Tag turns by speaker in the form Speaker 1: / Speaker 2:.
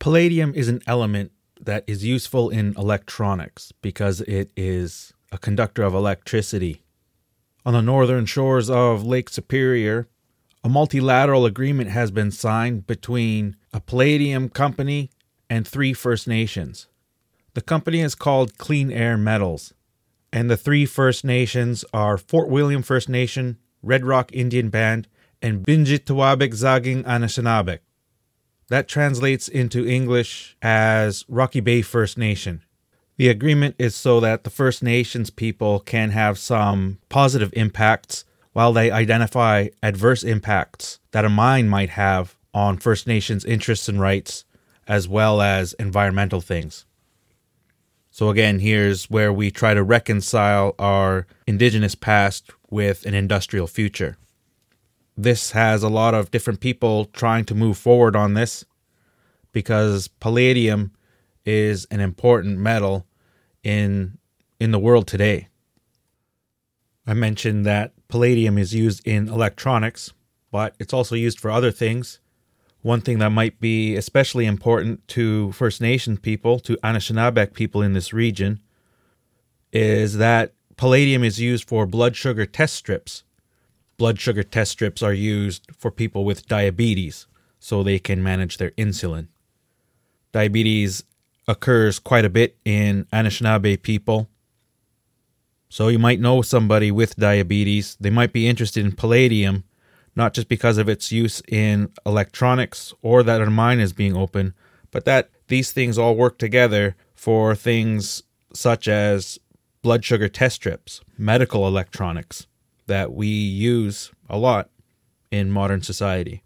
Speaker 1: Palladium is an element that is useful in electronics because it is a conductor of electricity. On the northern shores of Lake Superior, a multilateral agreement has been signed between a palladium company and three First Nations. The company is called Clean Air Metals, and the three First Nations are Fort William First Nation, Red Rock Indian Band, and Biinjitiwaabik Zaaging Anishinaabek. That translates into English as Rocky Bay First Nation. The agreement is so that the First Nations people can have some positive impacts while they identify adverse impacts that a mine might have on First Nations interests and rights, as well as environmental things. So, again, here's where we try to reconcile our Indigenous past with an industrial future. This has a lot of different people trying to move forward on this because palladium is an important metal in in the world today. I mentioned that palladium is used in electronics, but it's also used for other things. One thing that might be especially important to First Nation people, to Anishinaabeg people in this region, is that palladium is used for blood sugar test strips. Blood sugar test strips are used for people with diabetes so they can manage their insulin. Diabetes occurs quite a bit in Anishinaabe people. So you might know somebody with diabetes. They might be interested in palladium not just because of its use in electronics or that our mine is being open, but that these things all work together for things such as blood sugar test strips, medical electronics that we use a lot in modern society.